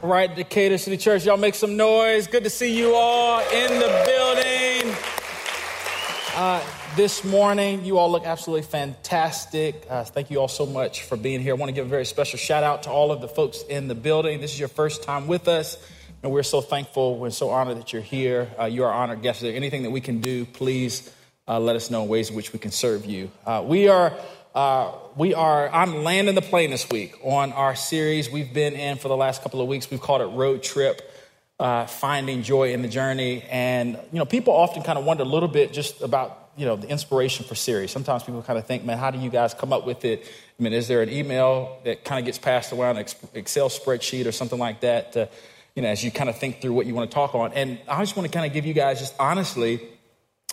Right, Decatur City Church, y'all make some noise. Good to see you all in the building. Uh, this morning, you all look absolutely fantastic. Uh, thank you all so much for being here. I want to give a very special shout out to all of the folks in the building. This is your first time with us, and we're so thankful. We're so honored that you're here. Uh, you are honored guests. There anything that we can do? Please uh, let us know in ways in which we can serve you. Uh, we are uh, we are, I'm landing the plane this week on our series we've been in for the last couple of weeks. We've called it Road Trip, uh, Finding Joy in the Journey. And, you know, people often kind of wonder a little bit just about, you know, the inspiration for series. Sometimes people kind of think, man, how do you guys come up with it? I mean, is there an email that kind of gets passed around, an Excel spreadsheet or something like that, to, you know, as you kind of think through what you want to talk on? And I just want to kind of give you guys just honestly,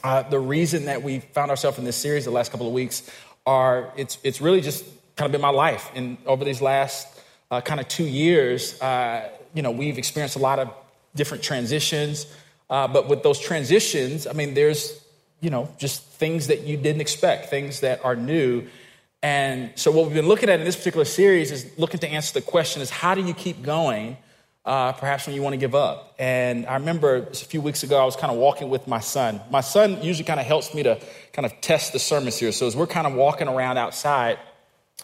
uh, the reason that we found ourselves in this series the last couple of weeks are it's it's really just kind of been my life. And over these last uh, kind of two years, uh, you know, we've experienced a lot of different transitions. Uh, but with those transitions, I mean, there's you know just things that you didn't expect, things that are new. And so what we've been looking at in this particular series is looking to answer the question: is how do you keep going? Uh, perhaps when you want to give up. And I remember a few weeks ago, I was kind of walking with my son. My son usually kind of helps me to kind of test the sermons here. So as we're kind of walking around outside,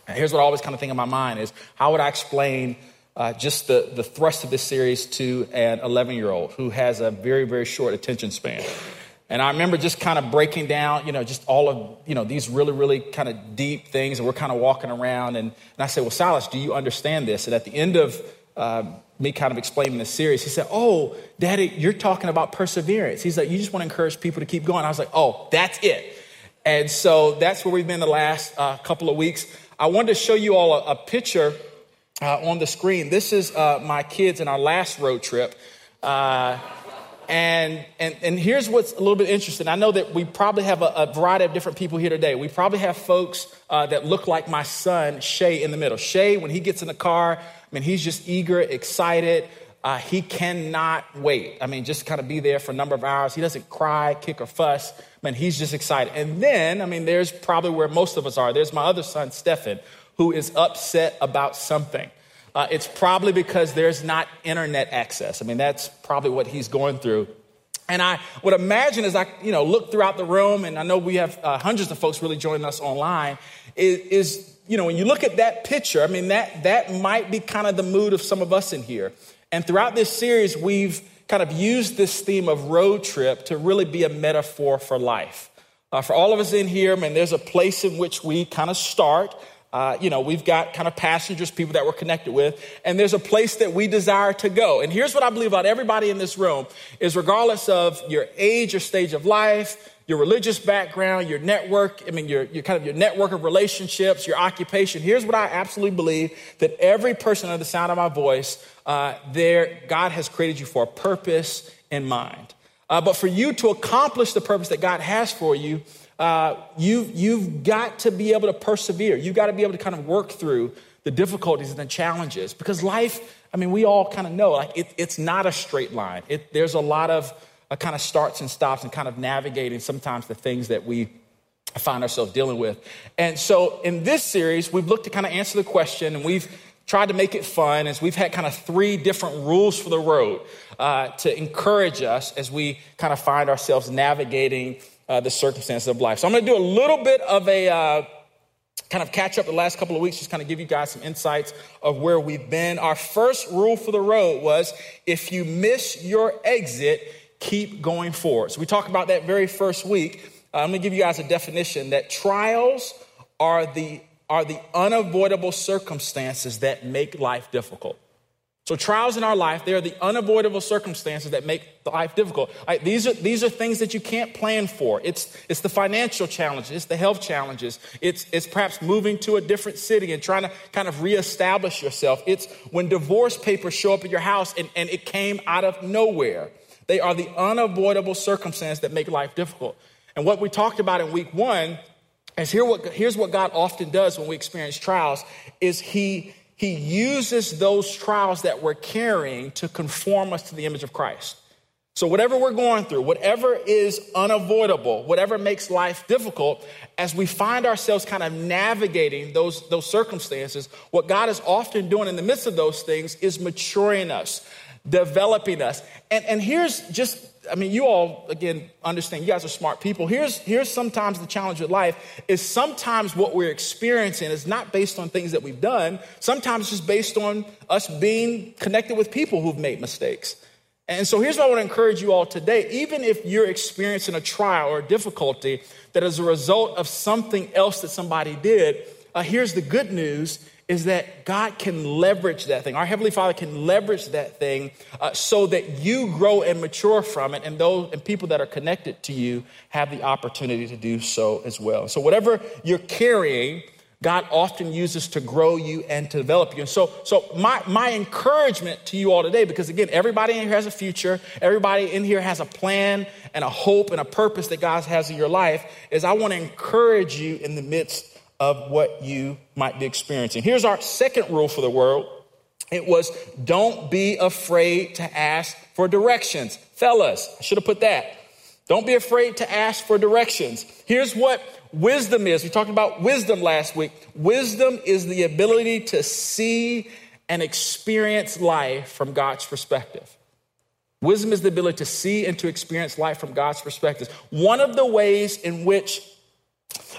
here's what I always kind of think in my mind is how would I explain uh, just the, the thrust of this series to an 11 year old who has a very, very short attention span. And I remember just kind of breaking down, you know, just all of, you know, these really, really kind of deep things. And we're kind of walking around. And, and I said, Well, Silas, do you understand this? And at the end of um, me kind of explaining the series, he said, Oh, Daddy, you're talking about perseverance. He's like, You just want to encourage people to keep going. I was like, Oh, that's it. And so that's where we've been the last uh, couple of weeks. I wanted to show you all a, a picture uh, on the screen. This is uh, my kids in our last road trip. Uh, and, and, and here's what's a little bit interesting. I know that we probably have a, a variety of different people here today. We probably have folks uh, that look like my son, Shay, in the middle. Shay, when he gets in the car, I mean, he's just eager, excited. Uh, he cannot wait. I mean, just kind of be there for a number of hours. He doesn't cry, kick, or fuss. I mean, he's just excited. And then, I mean, there's probably where most of us are. There's my other son, Stefan, who is upset about something. Uh, it's probably because there's not internet access. I mean, that's probably what he's going through. And I would imagine as I, you know, look throughout the room, and I know we have uh, hundreds of folks really joining us online, is, is you know, when you look at that picture, I mean, that, that might be kind of the mood of some of us in here. And throughout this series, we've kind of used this theme of road trip to really be a metaphor for life. Uh, for all of us in here, I mean, there's a place in which we kind of start. Uh, you know, we've got kind of passengers, people that we're connected with, and there's a place that we desire to go. And here's what I believe about everybody in this room is regardless of your age or stage of life, your religious background, your network, I mean, your, your kind of your network of relationships, your occupation. Here's what I absolutely believe that every person under the sound of my voice, uh, there, God has created you for a purpose in mind. Uh, but for you to accomplish the purpose that God has for you, uh, you, you've got to be able to persevere. You've got to be able to kind of work through the difficulties and the challenges because life, I mean, we all kind of know like it, it's not a straight line. It, there's a lot of uh, kind of starts and stops and kind of navigating sometimes the things that we find ourselves dealing with. And so in this series, we've looked to kind of answer the question and we've tried to make it fun as we've had kind of three different rules for the road uh, to encourage us as we kind of find ourselves navigating uh, the circumstances of life. So I'm going to do a little bit of a uh, kind of catch up the last couple of weeks, just kind of give you guys some insights of where we've been. Our first rule for the road was if you miss your exit, keep going forward. So we talked about that very first week. Uh, I'm going to give you guys a definition that trials are the, are the unavoidable circumstances that make life difficult. So trials in our life, they are the unavoidable circumstances that make life difficult. Right, these, are, these are things that you can't plan for. It's, it's the financial challenges, it's the health challenges, it's, it's perhaps moving to a different city and trying to kind of reestablish yourself. It's when divorce papers show up at your house and, and it came out of nowhere. They are the unavoidable circumstances that make life difficult. And what we talked about in week one is here what, here's what God often does when we experience trials is he he uses those trials that we're carrying to conform us to the image of Christ. So, whatever we're going through, whatever is unavoidable, whatever makes life difficult, as we find ourselves kind of navigating those, those circumstances, what God is often doing in the midst of those things is maturing us, developing us. And, and here's just I mean, you all, again, understand, you guys are smart people. Here's, here's sometimes the challenge with life is sometimes what we're experiencing is not based on things that we've done. Sometimes it's just based on us being connected with people who've made mistakes. And so here's what I want to encourage you all today. Even if you're experiencing a trial or a difficulty that is a result of something else that somebody did, uh, here's the good news is that God can leverage that thing. Our Heavenly Father can leverage that thing uh, so that you grow and mature from it, and those and people that are connected to you have the opportunity to do so as well. So, whatever you're carrying, God often uses to grow you and to develop you. And so, so my, my encouragement to you all today, because again, everybody in here has a future, everybody in here has a plan and a hope and a purpose that God has in your life, is I want to encourage you in the midst of what you might be experiencing. Here's our second rule for the world it was don't be afraid to ask for directions. Fellas, I should have put that. Don't be afraid to ask for directions. Here's what wisdom is. We talked about wisdom last week. Wisdom is the ability to see and experience life from God's perspective. Wisdom is the ability to see and to experience life from God's perspective. One of the ways in which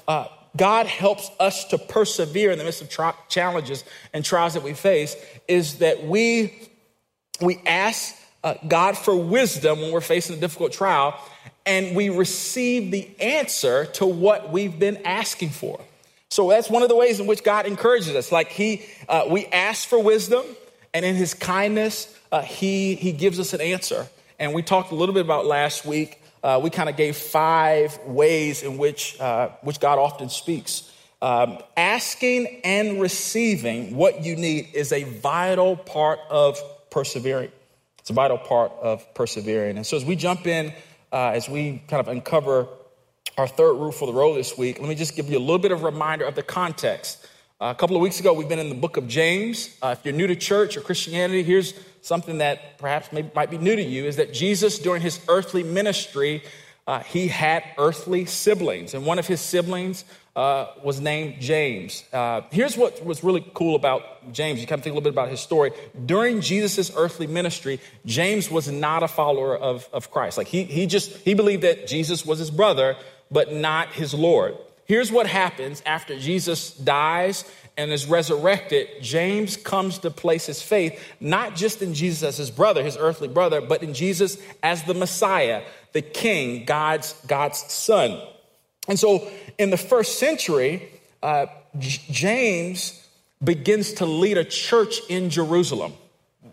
uh, God helps us to persevere in the midst of tra- challenges and trials that we face is that we, we ask uh, God for wisdom when we're facing a difficult trial, and we receive the answer to what we've been asking for. So that's one of the ways in which God encourages us. Like He, uh, we ask for wisdom, and in His kindness, uh, He He gives us an answer. And we talked a little bit about last week uh, we kind of gave five ways in which, uh, which God often speaks. Um, asking and receiving what you need is a vital part of persevering. It's a vital part of persevering. And so, as we jump in, uh, as we kind of uncover our third rule for the road this week, let me just give you a little bit of a reminder of the context. Uh, a couple of weeks ago, we've been in the book of James. Uh, if you're new to church or Christianity, here's something that perhaps may, might be new to you is that Jesus, during his earthly ministry, uh, he had earthly siblings, and one of his siblings uh, was named James. Uh, here's what was really cool about James. You kind of think a little bit about his story. During Jesus' earthly ministry, James was not a follower of, of Christ. Like he, he just, he believed that Jesus was his brother, but not his Lord. Here's what happens after Jesus dies and is resurrected, James comes to place his faith not just in Jesus as his brother, his earthly brother, but in Jesus as the Messiah, the King, God's, God's Son. And so in the first century, uh, J- James begins to lead a church in Jerusalem.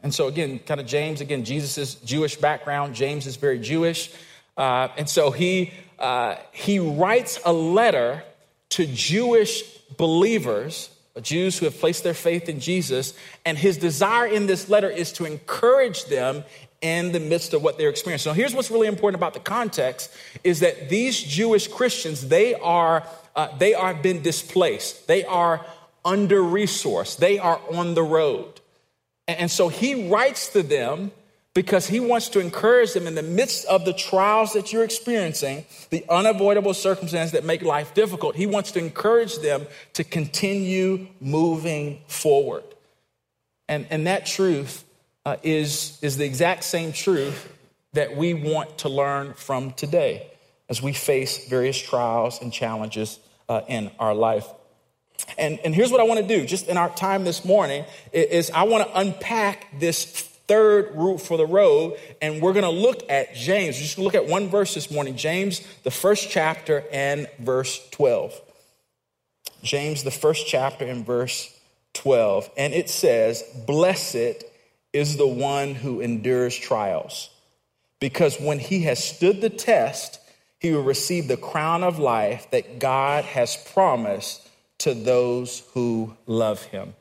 And so, again, kind of James, again, Jesus' Jewish background. James is very Jewish. Uh, and so he, uh, he writes a letter to Jewish believers Jews who have placed their faith in Jesus. And his desire in this letter is to encourage them in the midst of what they're experiencing. So here's what's really important about the context is that these Jewish Christians, they are, uh, they are been displaced. They are under resourced. They are on the road. And so he writes to them because he wants to encourage them in the midst of the trials that you're experiencing, the unavoidable circumstances that make life difficult. He wants to encourage them to continue moving forward. And, and that truth uh, is, is the exact same truth that we want to learn from today as we face various trials and challenges uh, in our life. And, and here's what I want to do, just in our time this morning, is I want to unpack this third route for the road, and we're going to look at James. We're just going to look at one verse this morning James, the first chapter, and verse 12. James, the first chapter, and verse 12. And it says, Blessed is the one who endures trials, because when he has stood the test, he will receive the crown of life that God has promised to those who love him.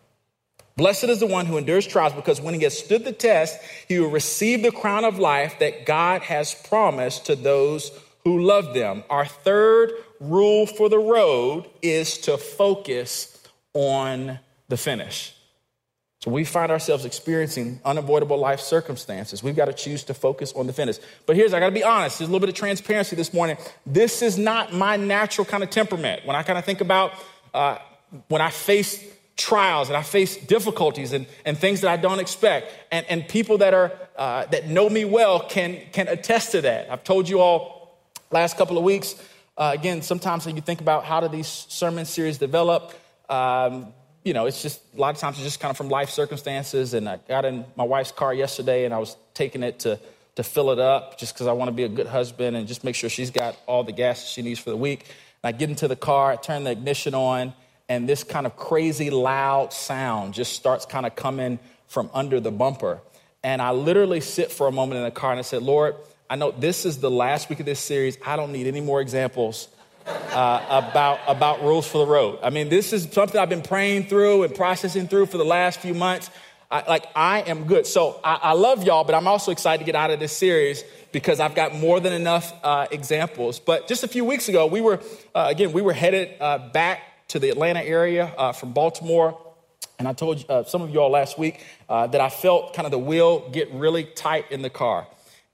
Blessed is the one who endures trials, because when he has stood the test, he will receive the crown of life that God has promised to those who love them. Our third rule for the road is to focus on the finish. So we find ourselves experiencing unavoidable life circumstances. We've got to choose to focus on the finish. But here's, I got to be honest, there's a little bit of transparency this morning. This is not my natural kind of temperament. When I kind of think about uh, when I face trials and I face difficulties and, and things that I don't expect, and, and people that are uh, that know me well can can attest to that. I've told you all last couple of weeks. Uh, again, sometimes when you think about how do these sermon series develop, um, you know, it's just a lot of times it's just kind of from life circumstances. And I got in my wife's car yesterday and I was taking it to, to fill it up just because I want to be a good husband and just make sure she's got all the gas she needs for the week. And I get into the car, I turn the ignition on, and this kind of crazy loud sound just starts kind of coming from under the bumper. And I literally sit for a moment in the car and I said, Lord, I know this is the last week of this series. I don't need any more examples uh, about, about rules for the road. I mean, this is something I've been praying through and processing through for the last few months. I, like, I am good. So I, I, love y'all, but I'm also excited to get out of this series because I've got more than enough uh, examples. But just a few weeks ago, we were, uh, again, we were headed uh, back to the Atlanta area uh, from Baltimore. And I told uh, some of you all last week that I felt kind of the wheel get really tight in the car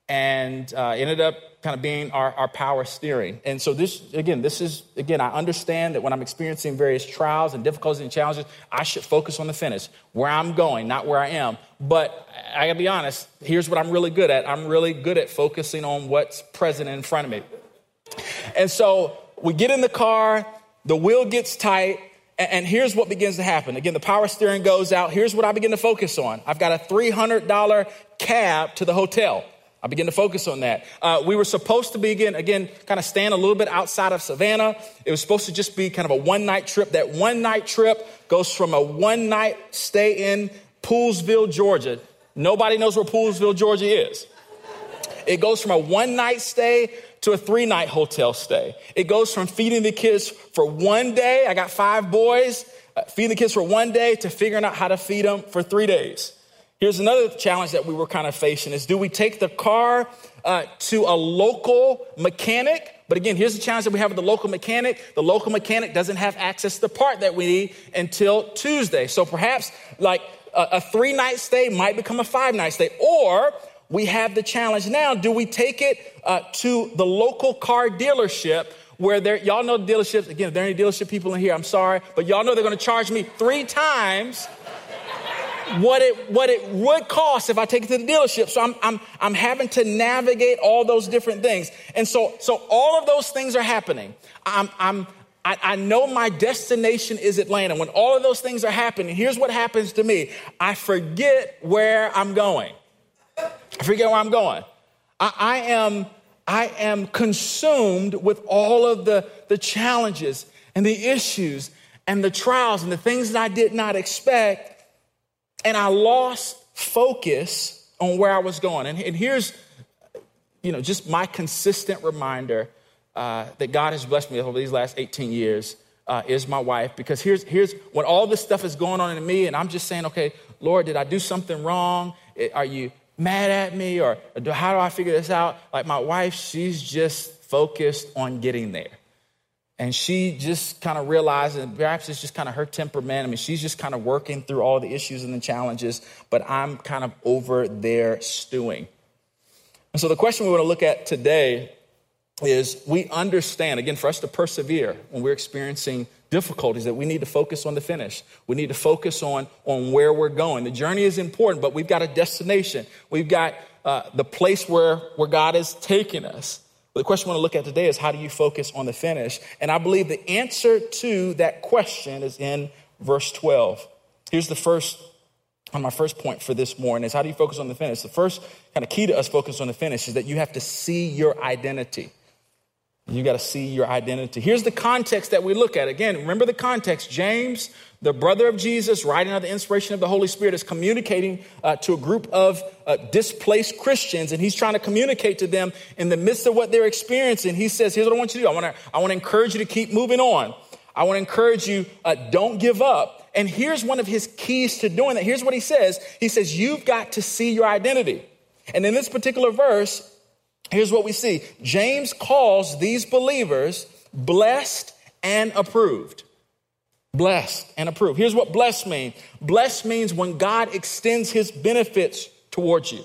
and uh, ended up kind of being our, our power steering. And so this, again, this is, again, I understand that when I'm experiencing various trials and difficulties and challenges, I should focus on the finish, where I'm going, not where I am. But I gotta be honest, here's what I'm really good at. I'm really good at focusing on what's present in front of me. And so we get in the car, the wheel gets tight, and here's what begins to happen. Again, the power steering goes out. Here's what I begin to focus on. I've got a $300 cab to the hotel. I begin to focus on that. Uh, we were supposed to be, again, kind of stand a little bit outside of Savannah. It was supposed to just be kind of a one night trip. That one night trip goes from a one night stay in Poolesville, Georgia. Nobody knows where Poolesville, Georgia is. It goes from a one night stay to a three night hotel stay. It goes from feeding the kids for one day. I got five boys, uh, feeding the kids for one day to figuring out how to feed them for three days. Here's another challenge that we were kind of facing is do we take the car uh, to a local mechanic? But again, here's the challenge that we have with the local mechanic. The local mechanic doesn't have access to the part that we need until Tuesday. So perhaps like a, a three night stay might become a five night stay. Or we have the challenge now do we take it uh, to the local car dealership? Where there, y'all know dealerships, again, if there are any dealership people in here, I'm sorry, but y'all know they're gonna charge me three times what it, what it would cost if I take it to the dealership. So I'm, I'm, I'm having to navigate all those different things. And so, so all of those things are happening. I'm, I'm, I, I know my destination is Atlanta. When all of those things are happening, here's what happens to me. I forget where I'm going. I forget where I'm going. I, I am, I am consumed with all of the, the challenges and the issues and the trials and the things that I did not expect and I lost focus on where I was going. And, and here's, you know, just my consistent reminder uh, that God has blessed me over these last 18 years uh, is my wife. Because here's, here's when all this stuff is going on in me, and I'm just saying, okay, Lord, did I do something wrong? Are you mad at me? Or how do I figure this out? Like my wife, she's just focused on getting there. And she just kind of realized, and perhaps it's just kind of her temperament. I mean, she's just kind of working through all the issues and the challenges, but I'm kind of over there stewing. And so the question we want to look at today is we understand, again, for us to persevere when we're experiencing difficulties, that we need to focus on the finish. We need to focus on, on where we're going. The journey is important, but we've got a destination. We've got uh, the place where, where God is taking us. But the question we want to look at today is how do you focus on the finish? And I believe the answer to that question is in verse 12. Here's the first, on my first point for this morning is how do you focus on the finish? The first kind of key to us focus on the finish is that you have to see your identity. You got to see your identity. Here's the context that we look at. Again, remember the context. James, the brother of Jesus, writing under the inspiration of the Holy Spirit, is communicating uh, to a group of uh, displaced Christians, and he's trying to communicate to them in the midst of what they're experiencing. He says, Here's what I want you to do I want to, I encourage you to keep moving on. I want to encourage you, uh, don't give up. And here's one of his keys to doing that. Here's what he says He says, You've got to see your identity. And in this particular verse, here's what we see James calls these believers blessed and approved. Blessed and approved. Here's what blessed means blessed means when God extends his benefits towards you.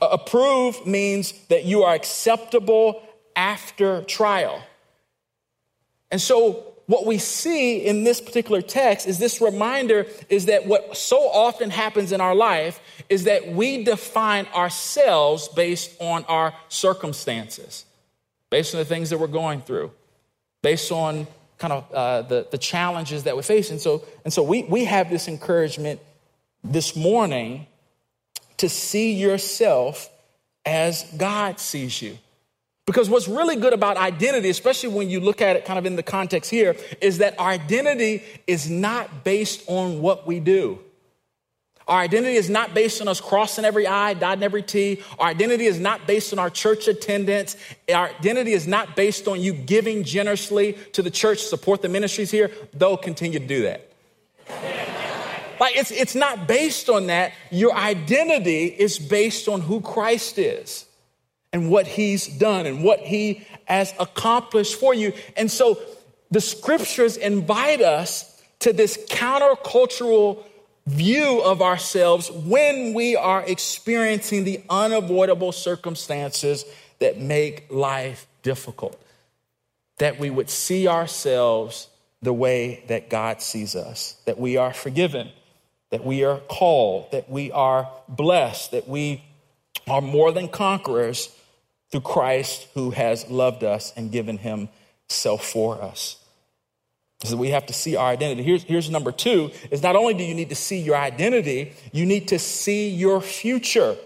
Approved means that you are acceptable after trial. And so what we see in this particular text is this reminder is that what so often happens in our life is that we define ourselves based on our circumstances, based on the things that we're going through, based on kind of uh, the, the challenges that we face. And so, and so we, we have this encouragement this morning to see yourself as God sees you. Because what's really good about identity, especially when you look at it kind of in the context here, is that our identity is not based on what we do. Our identity is not based on us crossing every I, dotting every T. Our identity is not based on our church attendance. Our identity is not based on you giving generously to the church, support the ministries here. They'll continue to do that. like it's, it's not based on that. Your identity is based on who Christ is and what he's done and what he has accomplished for you. And so the scriptures invite us to this countercultural view of ourselves when we are experiencing the unavoidable circumstances that make life difficult. That we would see ourselves the way that God sees us, that we are forgiven, that we are called, that we are blessed, that we are more than conquerors through Christ who has loved us and given himself for us. So we have to see our identity. Here's, here's number two is not only do you need to see your identity, you need to see your future.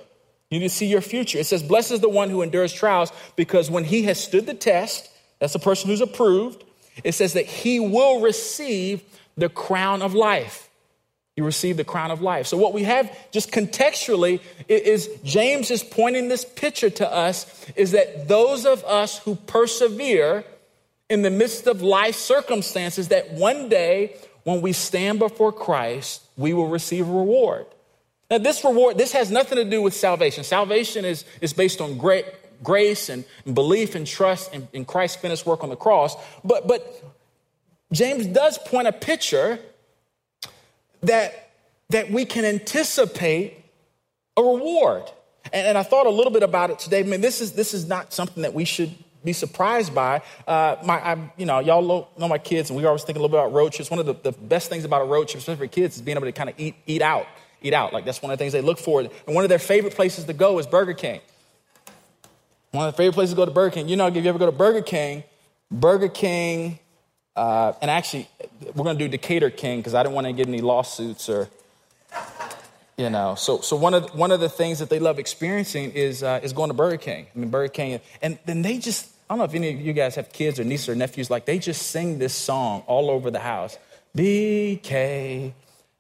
You need to see your future. It says, Blessed is the one who endures trials, because when he has stood the test, that's the person who's approved, it says that he will receive the crown of life you receive the crown of life. So, what we have just contextually is James is pointing this picture to us is that those of us who persevere in the midst of life circumstances, that one day when we stand before Christ, we will receive a reward. Now, this reward, this has nothing to do with salvation. Salvation is, is based on great grace and, belief and trust in, in Christ's finished work on the cross. But, but James does point a picture that, that we can anticipate a reward. And, and I thought a little bit about it today. I mean, this is, this is not something that we should be surprised by. Uh, my, I, you know, y'all know my kids, and we always think a little bit about road trips. One of the, the best things about a road trip, especially for kids, is being able to kind of eat, eat out, eat out. Like that's one of the things they look for. And one of their favorite places to go is Burger King. One of the favorite places to go to Burger King. You know, if you ever go to Burger King, Burger King uh, and actually, we're going to do Decatur King because I didn't want to get any lawsuits or, you know. So, so one of one of the things that they love experiencing is uh, is going to Burger King. I mean, Burger King, and then they just I don't know if any of you guys have kids or nieces or nephews like they just sing this song all over the house. BK,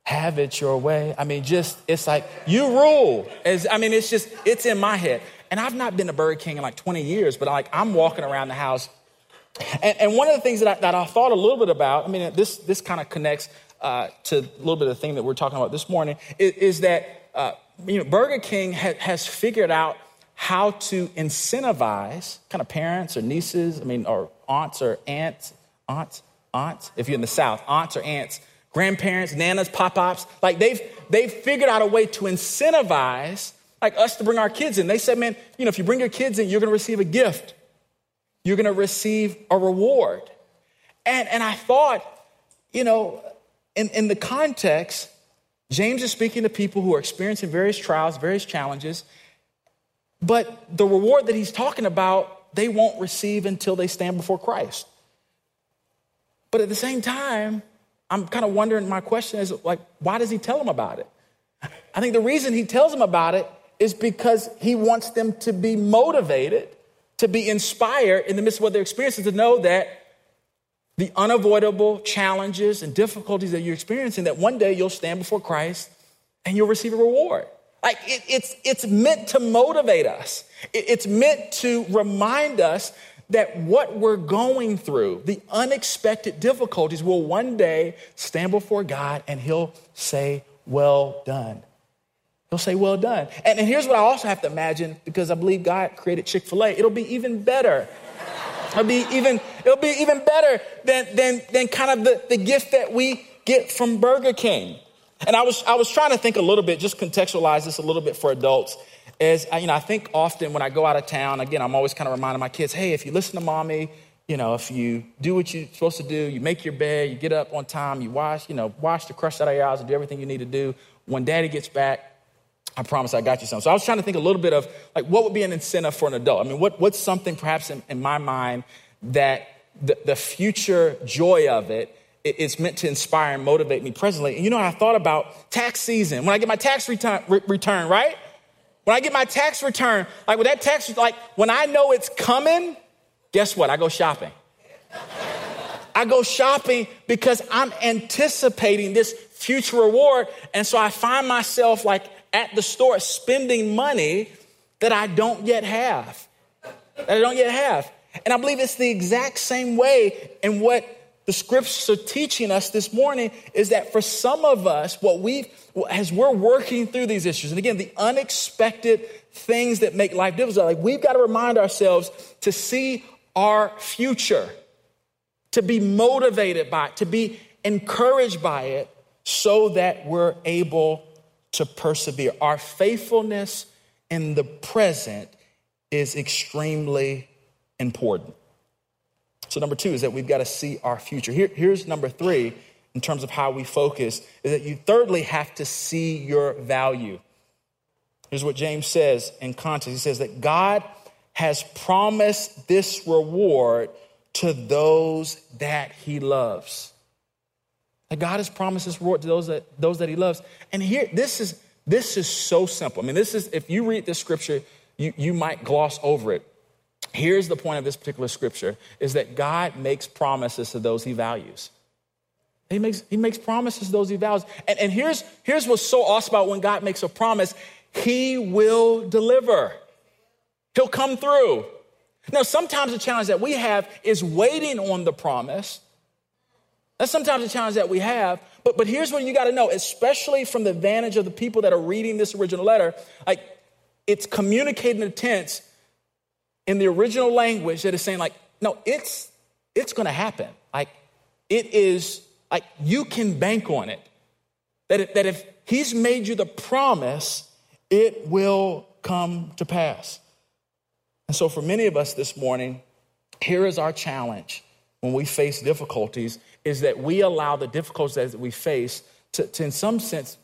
have it your way. I mean, just it's like you rule. As I mean, it's just it's in my head. And I've not been to Burger King in like 20 years, but like I'm walking around the house and, and, one of the things that I, that I thought a little bit about, I mean, this, this kind of connects uh, to a little bit of the thing that we're talking about this morning, is, is that uh, you know, Burger King ha- has figured out how to incentivize kind of parents or nieces, I mean, or aunts or aunts, aunts, aunts, if you're in the South, aunts or aunts, grandparents, nanas, pop-ups, like they've, they've figured out a way to incentivize like us to bring our kids in. They said, man, you know, if you bring your kids in, you're going to receive a gift you're going to receive a reward. And, and I thought, you know, in, in the context, James is speaking to people who are experiencing various trials, various challenges, but the reward that he's talking about, they won't receive until they stand before Christ. But at the same time, I'm kind of wondering, my question is like, why does he tell them about it? I think the reason he tells them about it is because he wants them to be motivated to be inspired in the midst of what they're experiencing, to know that the unavoidable challenges and difficulties that you're experiencing, that one day you'll stand before Christ and you'll receive a reward. Like it, it's, it's meant to motivate us. It, it's meant to remind us that what we're going through, the unexpected difficulties, will one day stand before God and He'll say, Well done. He'll say, Well done. And, and here's what I also have to imagine because I believe God created Chick fil A. It'll be even better. It'll be even, it'll be even better than, than, than kind of the, the gift that we get from Burger King. And I was, I was trying to think a little bit, just contextualize this a little bit for adults. Is, you know, I think often when I go out of town, again, I'm always kind of reminding my kids, hey, if you listen to mommy, you know, if you do what you're supposed to do, you make your bed, you get up on time, you wash, you know, wash the crust out of your eyes and do everything you need to do. When daddy gets back, I promise I got you something. So I was trying to think a little bit of like what would be an incentive for an adult? I mean, what, what's something perhaps in, in my mind that the, the future joy of it it's meant to inspire and motivate me presently. And you know, I thought about tax season. When I get my tax return, re- return, right? When I get my tax return, like with that tax, like when I know it's coming, guess what? I go shopping. I go shopping because I'm anticipating this future reward. And so I find myself like at the store spending money that I don't yet have. That I don't yet have. And I believe it's the exact same way in what the scriptures are teaching us this morning is that for some of us, what we've, as we're working through these issues, and again, the unexpected things that make life difficult, like we've got to remind ourselves to see our future, to be motivated by it, to be encouraged by it, so that we're able to persevere. Our faithfulness in the present is extremely important. So, number two is that we've got to see our future. Here, here's number three in terms of how we focus is that you thirdly have to see your value. Here's what James says in context he says that God has promised this reward to those that he loves. That God has promised this reward to those that, those that he loves. And here, this is, this is so simple. I mean, this is, if you read this scripture, you, you might gloss over it. Here's the point of this particular scripture is that God makes promises to those he values. He makes, he makes promises to those he values. And, and here's, here's what's so awesome about when God makes a promise he will deliver, he'll come through. Now, sometimes the challenge that we have is waiting on the promise. That's sometimes the challenge that we have. But, but here's what you got to know, especially from the vantage of the people that are reading this original letter, like it's communicating the tense in the original language that is saying like no it's it's to happen. Like it is like you can bank on it. That, that if he's made you the promise it will come to pass. And so for many of us this morning here is our challenge when we face difficulties is that we allow the difficulties that we face to, to in some sense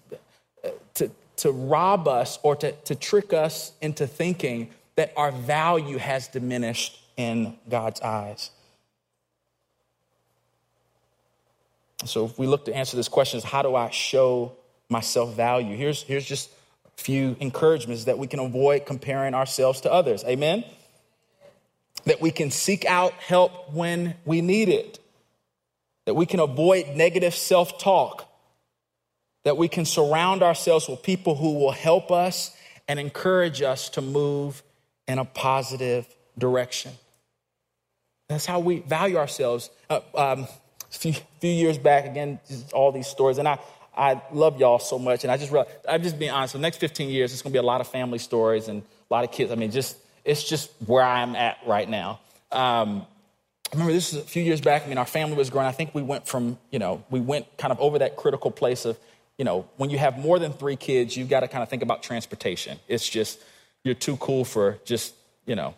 uh, to, to rob us or to, to trick us into thinking that our value has diminished in God's eyes. So, if we look to answer this question, is how do I show myself value? Here's, here's just a few encouragements that we can avoid comparing ourselves to others. Amen? That we can seek out help when we need it. That we can avoid negative self talk. That we can surround ourselves with people who will help us and encourage us to move in a positive direction. That's how we value ourselves. Uh, um, a few, few years back, again, all these stories, and I, I love y'all so much. And I just I'm just being honest, the next 15 years, it's going to be a lot of family stories and a lot of kids. I mean, just it's just where I'm at right now. Um, I remember this is a few years back. I mean, our family was growing. I think we went from, you know, we went kind of over that critical place of, you know, when you have more than three kids, you've got to kind of think about transportation. It's just, you're too cool for just, you know,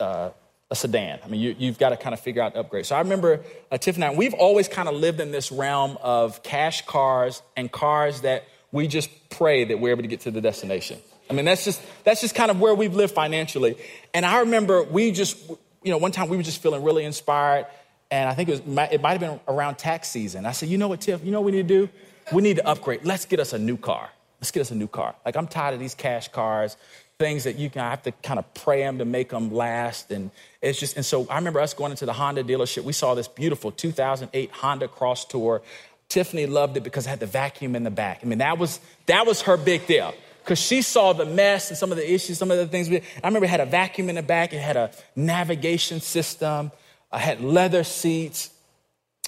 uh, a sedan. I mean, you, have got to kind of figure out the upgrade. So I remember uh, Tiffany and I, we've always kind of lived in this realm of cash cars and cars that we just pray that we're able to get to the destination. I mean, that's just, that's just kind of where we've lived financially. And I remember we just, you know, one time we were just feeling really inspired. And I think it, was, it might have been around tax season. I said, you know what, Tiff, you know what we need to do? We need to upgrade. Let's get us a new car. Let's get us a new car. Like, I'm tired of these cash cars. things that you can I have to kind of pray them to make them last. And it's just, and so I remember us going into the Honda dealership. We saw this beautiful 2008 Honda Crosstour. Tiffany loved it because it had the vacuum in the back. I mean, that was that was her big deal because she saw the mess and some of the issues, some of the things. I remember it had a vacuum in the back. It had a navigation system. I had leather seats.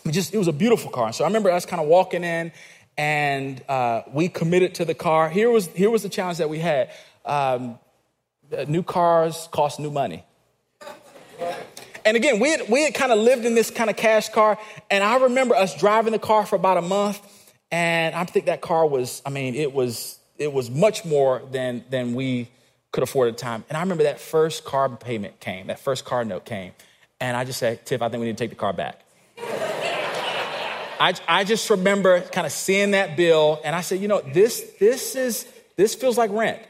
It just it was a beautiful car. So I remember us kind of walking in, and uh, we committed to the car. Here was here was the challenge that we had. Um, new cars cost new money. And again, we had, we had kind of lived in this kind of cash car. And I remember us driving the car for about a month. And I think that car was, I mean, it was, it was much more than, than we could afford at the time. And I remember that first car payment came, that first car note came. And I just said, Tiff, I think we need to take the car back. I, I just remember kind of seeing that bill. And I said, you know, this, this is, this feels like rent.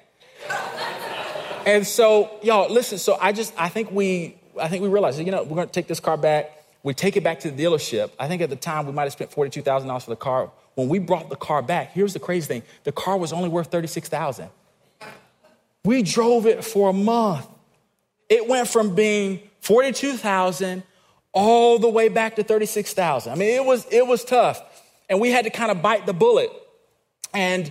and so, y'all, listen, so I just, I think we, I think we realized, you know, we're going to take this car back. We take it back to the dealership. I think at the time we might have spent $42,000 for the car. When we brought the car back, here's the crazy thing the car was only worth 36000 We drove it for a month. It went from being 42000 all the way back to 36000 I mean, it was, it was tough. And we had to kind of bite the bullet. And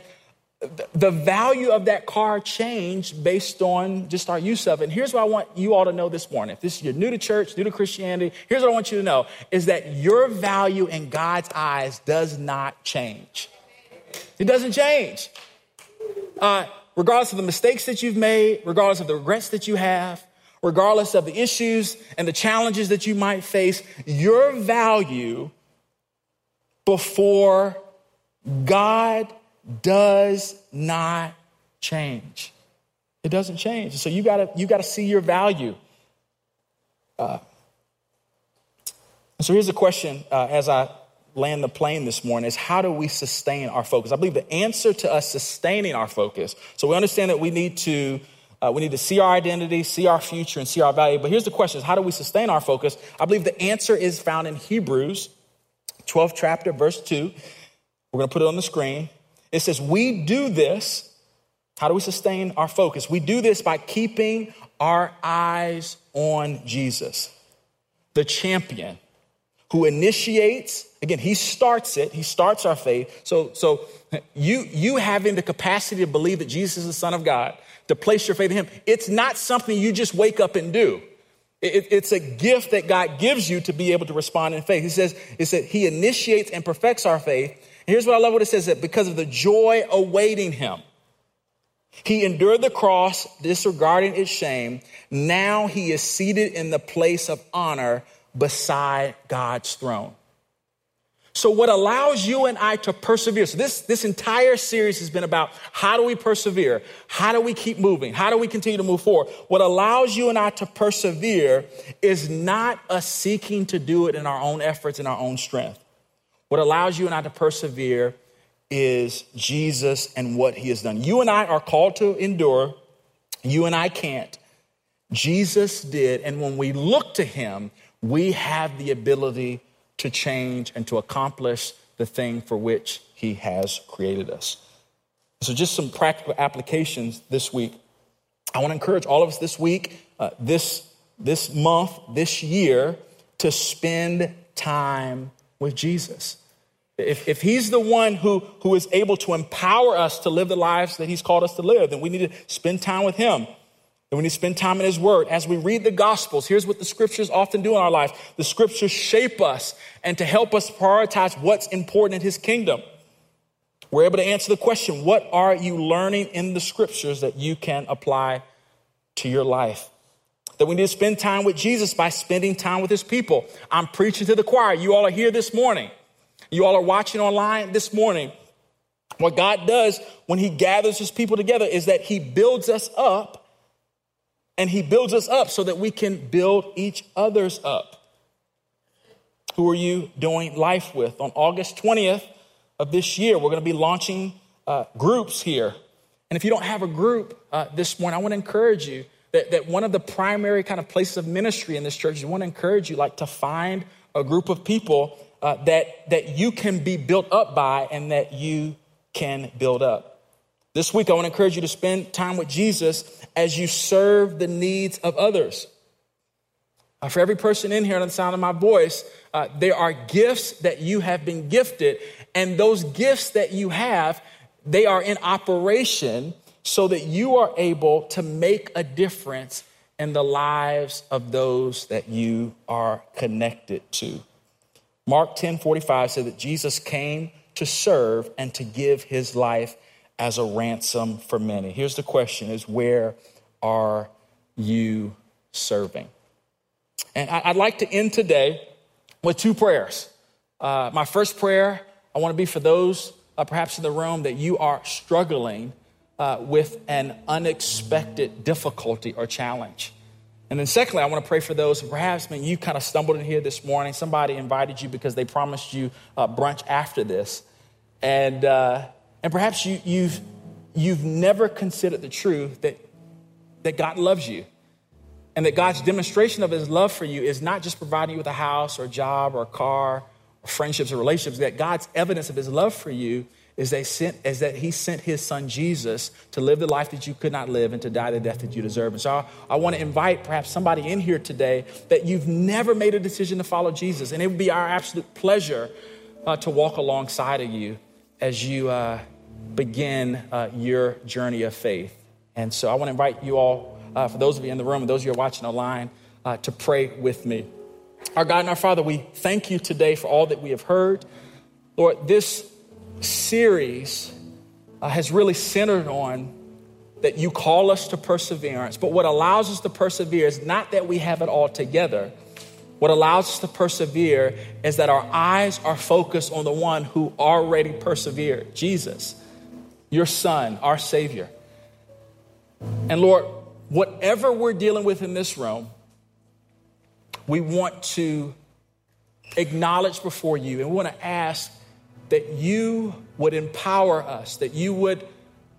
the value of that car changed based on just our use of it. And here's what I want you all to know this morning. If this you're new to church, new to Christianity, here's what I want you to know is that your value in God's eyes does not change. It doesn't change. Uh, regardless of the mistakes that you've made, regardless of the regrets that you have, regardless of the issues and the challenges that you might face, your value before God does not change. It doesn't change. So you gotta, you gotta see your value. Uh, so here's a question uh, as I land the plane this morning is how do we sustain our focus? I believe the answer to us sustaining our focus. So we understand that we need to uh, we need to see our identity, see our future, and see our value. But here's the question: is how do we sustain our focus? I believe the answer is found in Hebrews, 12th chapter, verse 2. We're going to put it on the screen. It says, We do this. How do we sustain our focus? We do this by keeping our eyes on Jesus, the champion who initiates again he starts it he starts our faith so so you you having the capacity to believe that jesus is the son of god to place your faith in him it's not something you just wake up and do it, it's a gift that god gives you to be able to respond in faith he says it said he initiates and perfects our faith Here's what I love what it says that because of the joy awaiting him, he endured the cross, disregarding its shame. Now he is seated in the place of honor beside God's throne. So, what allows you and I to persevere? So, this, this entire series has been about how do we persevere? How do we keep moving? How do we continue to move forward? What allows you and I to persevere is not us seeking to do it in our own efforts and our own strength. What allows you and I to persevere is Jesus and what he has done. You and I are called to endure. You and I can't. Jesus did. And when we look to him, we have the ability to change and to accomplish the thing for which he has created us. So, just some practical applications this week. I want to encourage all of us this week, uh, this, this month, this year, to spend time with Jesus. If, if he's the one who, who is able to empower us to live the lives that he's called us to live, then we need to spend time with him. Then we need to spend time in his word. As we read the gospels, here's what the scriptures often do in our life. The scriptures shape us and to help us prioritize what's important in his kingdom. We're able to answer the question, what are you learning in the scriptures that you can apply to your life? That we need to spend time with Jesus by spending time with his people. I'm preaching to the choir. You all are here this morning. You all are watching online this morning. What God does when He gathers His people together is that He builds us up and He builds us up so that we can build each other's up. Who are you doing life with? On August 20th of this year, we're going to be launching uh, groups here. And if you don't have a group uh, this morning, I want to encourage you that, that one of the primary kind of places of ministry in this church, is I want to encourage you like to find a group of people uh, that, that you can be built up by and that you can build up. This week, I want to encourage you to spend time with Jesus as you serve the needs of others. Uh, for every person in here on the sound of my voice, uh, there are gifts that you have been gifted, and those gifts that you have, they are in operation so that you are able to make a difference in the lives of those that you are connected to. Mark 10 45 said that Jesus came to serve and to give his life as a ransom for many. Here's the question is where are you serving? And I'd like to end today with two prayers. Uh, my first prayer, I want to be for those uh, perhaps in the room that you are struggling uh, with an unexpected difficulty or challenge. And then, secondly, I want to pray for those perhaps, man, you kind of stumbled in here this morning. Somebody invited you because they promised you uh, brunch after this. And, uh, and perhaps you, you've, you've never considered the truth that, that God loves you. And that God's demonstration of his love for you is not just providing you with a house or a job or a car or friendships or relationships, that God's evidence of his love for you is, they sent, is that he sent his son Jesus to live the life that you could not live and to die the death that you deserve. And so I, I want to invite perhaps somebody in here today that you've never made a decision to follow Jesus. And it would be our absolute pleasure uh, to walk alongside of you as you uh, begin uh, your journey of faith. And so I want to invite you all, uh, for those of you in the room and those of you who are watching online, uh, to pray with me. Our God and our Father, we thank you today for all that we have heard. Lord, this series uh, has really centered on that you call us to perseverance. But what allows us to persevere is not that we have it all together. What allows us to persevere is that our eyes are focused on the one who already persevered Jesus, your Son, our Savior. And Lord, whatever we're dealing with in this room, we want to acknowledge before you and we want to ask that you would empower us, that you would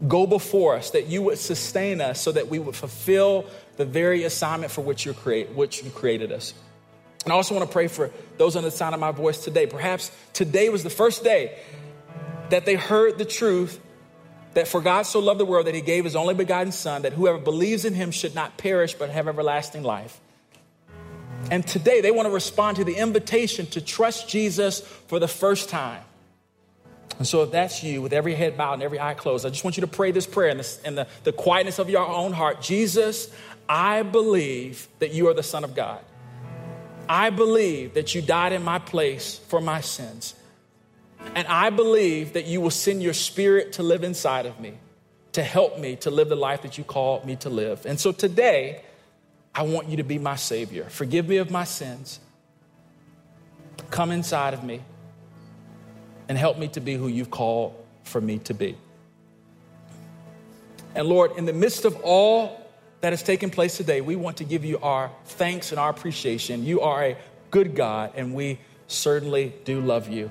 go before us, that you would sustain us so that we would fulfill the very assignment for which, you create, which you created us. And I also want to pray for those on the sound of my voice today. Perhaps today was the first day that they heard the truth that for God so loved the world that he gave his only begotten Son, that whoever believes in him should not perish but have everlasting life. And today they want to respond to the invitation to trust Jesus for the first time. And so, if that's you, with every head bowed and every eye closed, I just want you to pray this prayer in, the, in the, the quietness of your own heart Jesus, I believe that you are the Son of God. I believe that you died in my place for my sins. And I believe that you will send your spirit to live inside of me, to help me to live the life that you called me to live. And so today, I want you to be my Savior. Forgive me of my sins. Come inside of me and help me to be who you've called for me to be. And Lord, in the midst of all that has taken place today, we want to give you our thanks and our appreciation. You are a good God, and we certainly do love you.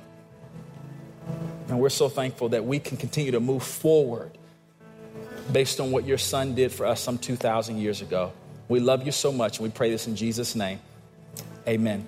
And we're so thankful that we can continue to move forward based on what your son did for us some 2,000 years ago. We love you so much, and we pray this in Jesus' name. Amen.